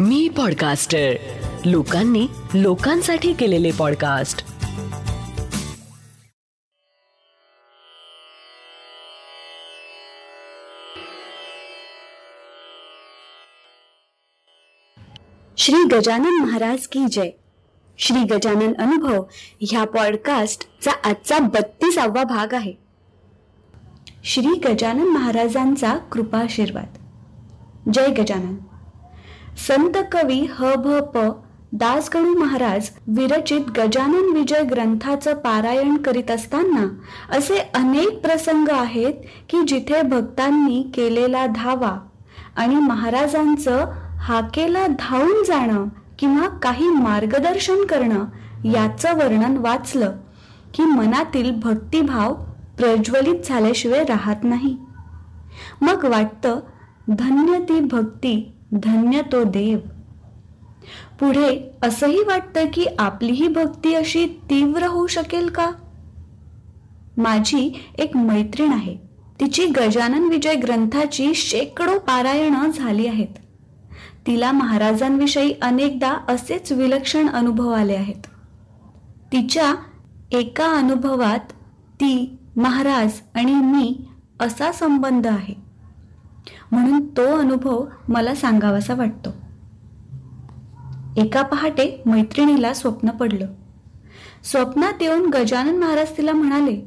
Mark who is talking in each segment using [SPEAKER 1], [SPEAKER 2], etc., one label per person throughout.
[SPEAKER 1] मी podcaster लोकांनी लोकांसाठी केलेले पॉडकास्ट
[SPEAKER 2] श्री गजानन महाराज की जय. श्री गजानन अनुभव ह्या पॉडकास्टचा आजचा बत्तीसावा भाग आहे. श्री गजानन महाराजांचा कृपाशीर्वाद. जय गजानन. संत कवी ह भ प दासगणू महाराज विरचित गजानन विजय ग्रंथाचं पारायण करीत असताना असे अनेक प्रसंग आहेत की जिथे भक्तांनी केलेला धावा आणि महाराजांचं हाकेला धावून जाणं किंवा काही मार्गदर्शन करणं याचं वर्णन वाचलं की मनातील भक्तिभाव प्रज्वलित झाल्याशिवाय राहत नाही. मग वाटतं धन्य ती भक्ती धन्य तो देव. पुढे असंही वाटतं की आपलीही भक्ती अशी तीव्र होऊ शकेल का? माझी एक मैत्रीण आहे. तिची गजानन विजय ग्रंथाची शेकडो पारायणं झाली आहेत. तिला महाराजांविषयी अनेकदा असेच विलक्षण अनुभव आले आहेत. तिच्या एका अनुभवात ती महाराज आणि मी असा संबंध आहे. म्हणून तो अनुभव मला सांगावासा वाटतो. एका पहाटे मैत्रिणीला स्वप्न पडलं. स्वप्नात येऊन गजानन महाराज तिला म्हणाले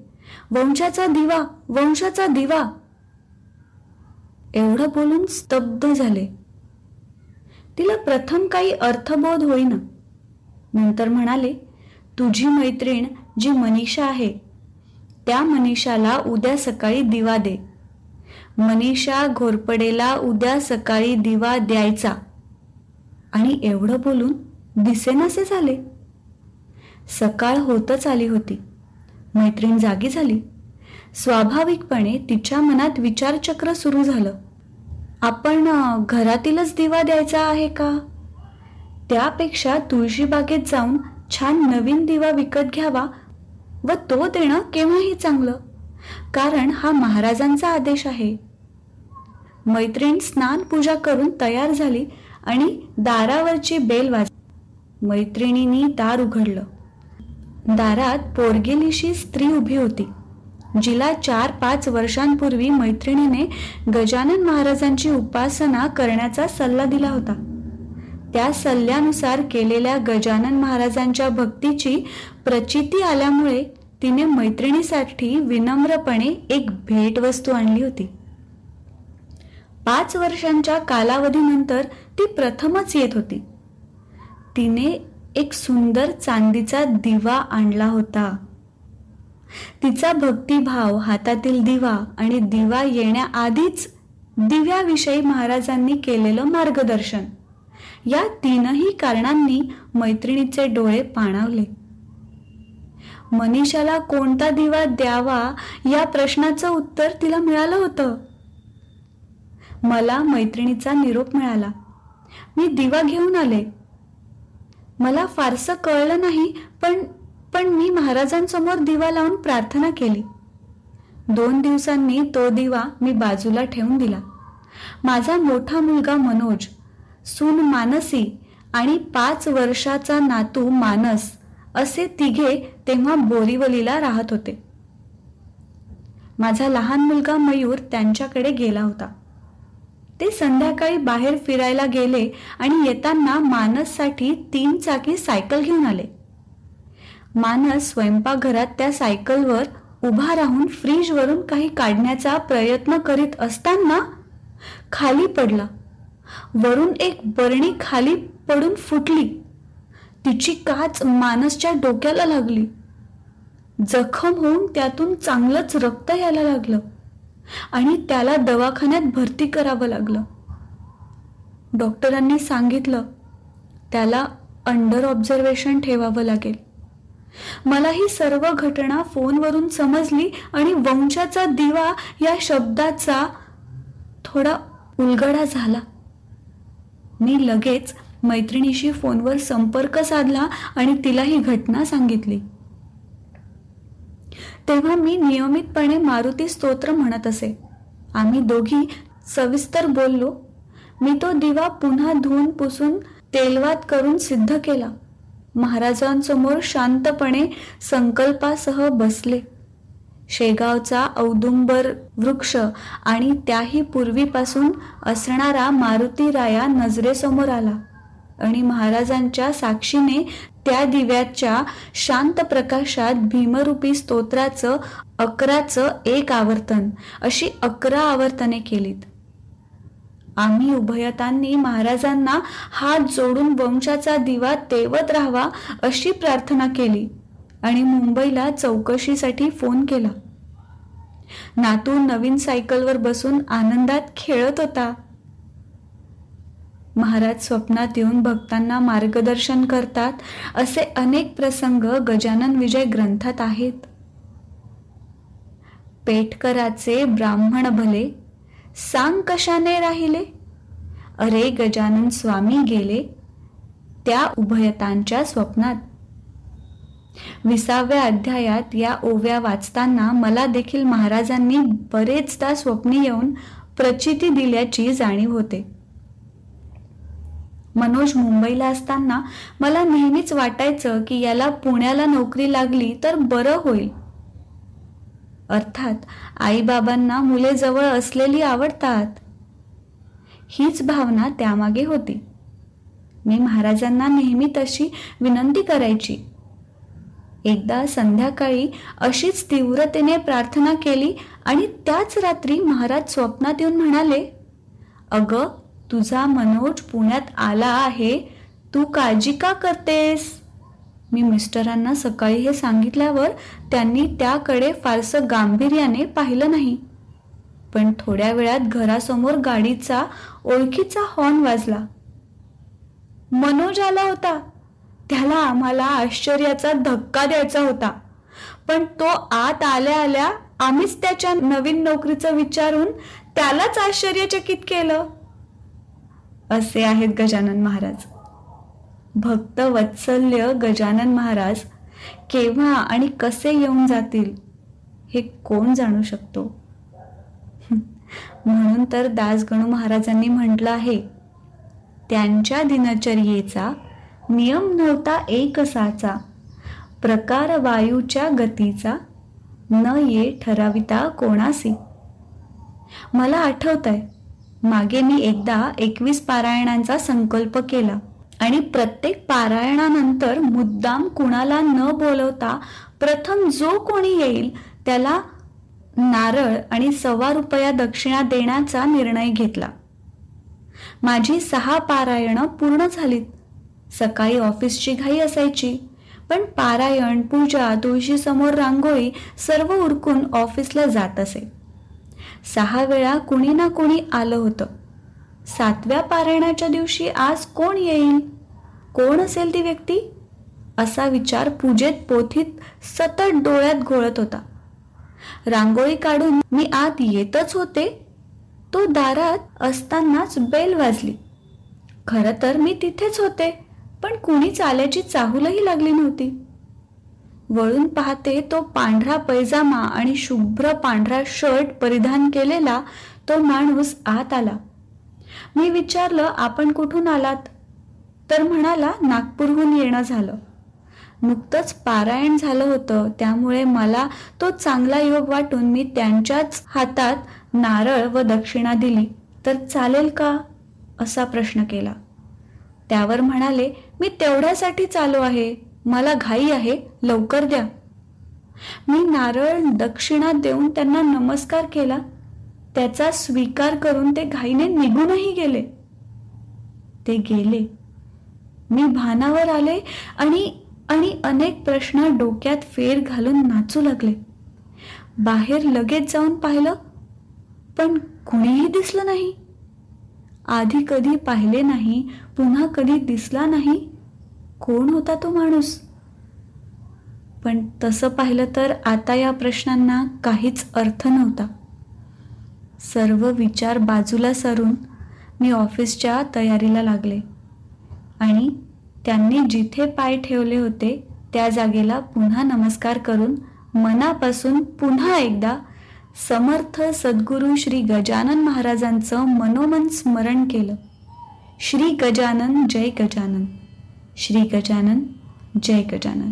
[SPEAKER 2] वंशाचा दिवा वंशाचा दिवा. एवढं बोलून स्तब्ध झाले. तिला प्रथम काही अर्थबोध होईना. नंतर म्हणाले तुझी मैत्रीण जी मनीषा आहे त्या मनीषाला उद्या सकाळी दिवा दे. मनीषा घोरपडेला उद्या सकाळी दिवा द्यायचा. आणि एवढं बोलून दिसेनासे झाले. सकाळ होतच आली होती. मैत्रीण जागी झाली. स्वाभाविकपणे तिच्या मनात विचारचक्र सुरू झालं. आपण घरातीलच दिवा द्यायचा आहे का? त्यापेक्षा तुळशीबागेत जाऊन छान नवीन दिवा विकत घ्यावा व तो देणं केव्हाही चांगलं. कारण हा महाराजांचा आदेश आहे. मैत्रीण स्नान पूजा करून तयार झाली आणि दारावरची बेल वाज मैत्रिणींनी दार उघडलं. दारात पोरगेलीशी स्त्री उभी होती. जिला चार पाच वर्षांपूर्वी मैत्रिणीने गजानन महाराजांची उपासना करण्याचा सल्ला दिला होता. त्या सल्ल्यानुसार केलेल्या गजानन महाराजांच्या भक्तीची प्रचिती आल्यामुळे तिने मैत्रिणीसाठी विनम्रपणे एक भेटवस्तू आणली होती. पाच वर्षांच्या कालावधीनंतर ती प्रथमच येत होती. तिने एक सुंदर चांदीचा दिवा आणला होता. तिचा भक्तिभाव हातातील दिवा आणि दिवा येण्याआधीच दिव्याविषयी महाराजांनी केलेलं मार्गदर्शन. या तीनही कारणांनी मैत्रिणीचे डोळे पाणावले. मनीषाला कोणता दिवा द्यावा या प्रश्नाचं उत्तर तिला मिळालं होतं. मला मैत्रिणीचा निरोप मिळाला. मी दिवा घेऊन आले. मला फारसं कळलं नाही पण पण मी महाराजांसमोर दिवा लावून प्रार्थना केली. दोन दिवसांनी तो दिवा मी बाजूला ठेवून दिला. माझा मोठा मुलगा मनोज सून मानसी आणि पाच वर्षाचा नातू मानस असे तिघे तेव्हा बोरीवलीला राहत होते. माझा लहान मुलगा मयूर त्यांच्याकडे गेला होता. ते संध्याकाळी बाहेर फिरायला गेले आणि येताना मानससाठी तीन चाकी सायकल घेऊन आले. मानस स्वयंपाकघरात त्या सायकलवर उभा राहून फ्रीजवरून काही काढण्याचा प्रयत्न करीत असताना खाली पडला. वरून एक बरणी खाली पडून फुटली. तिची काच मानसच्या डोक्याला लागली. जखम होऊन त्यातून चांगलंच रक्त यायला लागलं. आणि त्याला दवाखान्यात भरती करावं लागलं. डॉक्टरांनी सांगितलं त्याला अंडर ऑब्झर्वेशन ठेवावं लागेल. मला ही सर्व घटना फोनवरून समजली आणि वंशाचा दिवा या शब्दाचा थोडा उलगडा झाला. मी लगेच मैत्रिणीशी फोनवर संपर्क साधला आणि तिला ही घटना सांगितली. तेव्हा मी नियमितपणे मारुती स्तोत्र म्हणत असे. आम्ही दोघी सविस्तर बोललो. मी तो दिवा पुन्हा धुवून पुसून तेलवात करून सिद्ध केला. महाराजांसमोर शांतपणे संकल्पासह बसले. शेगावचा औदुंबर वृक्ष आणि त्याही पूर्वीपासून असणारा मारुती राया नजरेसमोर आला आणि महाराजांच्या साक्षीने त्या दिव्याच्या शांत प्रकाशात भीमरूपी स्तोत्राचं अकराचं एक आवर्तन अशी अकरा आवर्तने केलीत. आम्ही उभयतांनी महाराजांना हात जोडून वंशाचा दिवा तेवत राहावा अशी प्रार्थना केली आणि मुंबईला चौकशीसाठी फोन केला. नातू नवीन सायकलवर बसून आनंदात खेळत होता. महाराज स्वप्नात येऊन भक्तांना मार्गदर्शन करतात असे अनेक प्रसंग गजानन विजय ग्रंथात आहेत. पेटकराचे ब्राह्मण भले सांग कशाने राहिले? अरे गजानन स्वामी गेले त्या उभयतांच्या स्वप्नात. विसाव्या अध्यायात या ओव्या वाचताना मला देखील महाराजांनी बरेचदा स्वप्नी येऊन प्रचिती दिल्याची जाणीव होते. मनोज मुंबईला असताना मला नेहमीच वाटायचं की याला पुण्याला नोकरी लागली तर बरं होईल. अर्थात आईबाबांना मुले जवळ असलेली आवडतात. हीच भावना त्यामागे होती. मी महाराजांना नेहमी तशी विनंती करायची. एकदा संध्याकाळी अशीच तीव्रतेने प्रार्थना केली आणि त्याच रात्री महाराज स्वप्नात येऊन म्हणाले अगं तुझा मनोज पुण्यात आला आहे. तू काळजी का करतेस? मी मिस्टरांना सकाळी हे सांगितल्यावर त्यांनी त्याकडे फारसं गांभीर्याने पाहिलं नाही. पण थोड्या वेळात घरासमोर गाडीचा ओळखीचा हॉर्न वाजला. मनोज आला होता. त्याला आम्हाला आश्चर्याचा धक्का द्यायचा होता. पण तो आत आल्या आल्या आम्हीच त्याच्या नवीन नोकरीचं विचारून त्यालाच आश्चर्यचकित केलं. असे आहेत गजानन महाराज. भक्त वत्सल्य गजानन महाराज केव्हा आणि कसे येऊन जातील हे कोण जाणू शकतो? म्हणून तर दासगणू महाराजांनी म्हटलं आहे त्यांच्या दिनचर्येचा नियम नव्हता एकसाचा. प्रकार वायूच्या गतीचा न ये ठराविता कोणासी. मला आठवत आहे मागे मी एकदा एकवीस पारायणांचा संकल्प केला आणि प्रत्येक पारायणानंतर मुद्दाम कुणाला न बोलवता प्रथम जो कोणी येईल त्याला नारळ आणि सव्वा रुपया दक्षिणा देण्याचा निर्णय घेतला. माझी सहा पारायणं पूर्ण झालीत. सकाळी ऑफिसची घाई असायची पण पारायण पूजा तुळशीसमोर रांगोळी सर्व उरकून ऑफिसला जात असे. सहा वेळा कुणी ना कुणी आलं होतं. सातव्या पारायणाच्या दिवशी आज कोण येईल? कोण असेल ती व्यक्ती? असा विचार पूजेत पोथीत सतत डोळ्यात घोळत होता. रांगोळी काढून मी आत येतच होते. तो दारात असतानाच बेल वाजली. खरं तर मी तिथेच होते पण कुणीच आल्याची चाहूलही लागली नव्हती. वळून पाहते तो पांढरा पैजामा आणि शुभ्र पांढरा शर्ट परिधान केलेला तो माणूस आत आला. मी विचारलं आपण कुठून आलात? तर म्हणाला नागपूरहून येणं झालं. नुकतंच पारायण झालं होतं त्यामुळे मला तो चांगला योग वाटून मी त्यांच्याच हातात नारळ व दक्षिणा दिली. तर चालेल का? असा प्रश्न केला. त्यावर म्हणाले मी तेवढ्यासाठी चालू आहे. मला घाई आहे. लवकर द्या. मी नारळ दक्षिणा देऊन त्यांना नमस्कार केला. त्याचा स्वीकार करून ते घाईने निघूनही गेले. ते गेले. मी भानावर आले आणि आणि अनेक प्रश्न डोक्यात फेर घालून नाचू लागले. बाहेर लगेच जाऊन पाहिलं पण कुणीही दिसलं नाही. आधी कधी पाहिले नाही पुन्हा कधी दिसला नाही. कोण होता तो माणूस? पण तसं पाहिलं तर आता या प्रश्नांना काहीच अर्थ नव्हता. सर्व विचार बाजूला सरून मी ऑफिसच्या तयारीला लागले आणि त्यांनी जिथे पाय ठेवले होते त्या जागेला पुन्हा नमस्कार करून मनापासून पुन्हा एकदा समर्थ सद्गुरू श्री गजानन महाराजांचं मनोमन स्मरण केलं. श्री गजानन जय गजानन. श्री गजानन जय गजानन.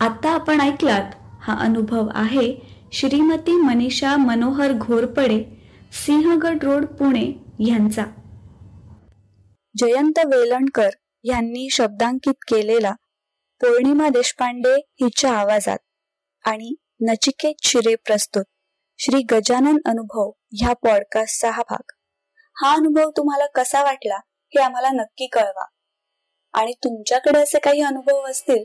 [SPEAKER 2] आता आपण ऐकलात हा अनुभव आहे श्रीमती मनीषा मनोहर घोरपडे सिंहगड रोड पुणे यांचा. जयंत वेलणकर यांनी शब्दांकित केलेला पौर्णिमा देशपांडे हिच्या आवाजात आणि नचिकेत शिरे प्रस्तुत. श्री गजानन अनुभव ह्या पॉडकास्टचा हा भाग. हा अनुभव तुम्हाला कसा वाटला हे आम्हाला नक्की कळवा. आणि तुमच्याकडे असे काही अनुभव असतील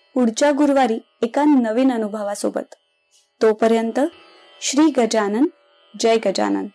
[SPEAKER 2] पुढच्या गुरुवारी एका नवीन अनुभवासोबत. तोपर्यंत श्री गजानन जय गजानन.